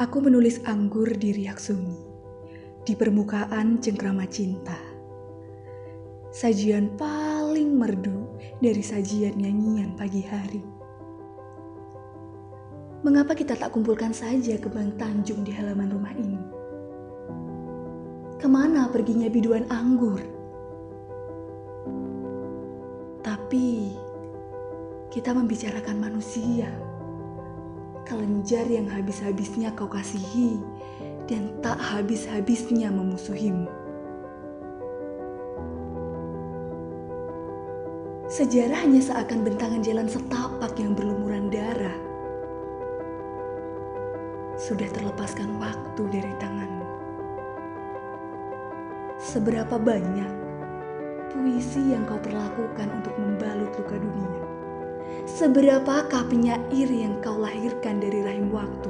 Aku menulis anggur di riak sunyi, di permukaan cengkrama cinta. Sajian paling merdu dari sajian nyanyian pagi hari. Mengapa kita tak kumpulkan saja kebang Tanjung di halaman rumah ini? Ke mana perginya biduan anggur? Tapi kita membicarakan manusia kelenjar yang habis-habisnya kau kasihi dan tak habis-habisnya memusuhimu. Sejarah hanya seakan bentangan jalan setapak yang berlumuran darah. Sudah terlepaskan waktu dari tanganmu. Seberapa banyak puisi yang kau perlakukan untuk membalut luka dunia? Seberapakah penyair yang kau lahirkan dari rahim waktu?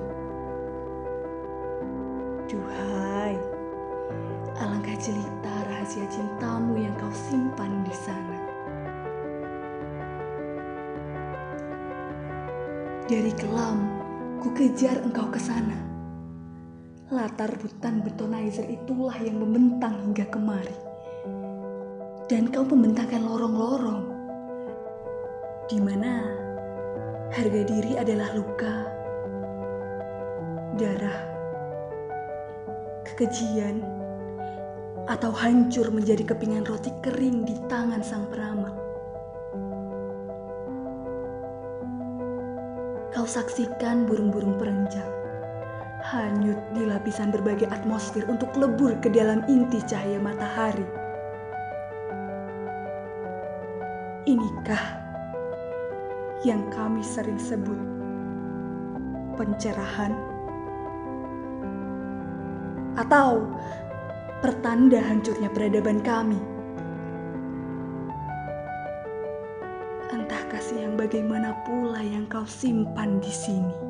Duhai, alangkah jelita rahasia cintamu yang kau simpan di sana. Dari kelam, ku kejar engkau ke sana. Latar hutan betonizer itulah yang membentang hingga kemari. Dan kau membentangkan lorong-lorong di mana harga diri adalah luka, darah, kekejian, atau hancur menjadi kepingan roti kering di tangan sang peramal. Kau saksikan burung-burung perenjak hanyut di lapisan berbagai atmosfer untuk lebur ke dalam inti cahaya matahari. Inikah yang kami sering sebut pencerahan atau pertanda hancurnya peradaban kami. Entah kasih yang bagaimana pula yang kau simpan di sini.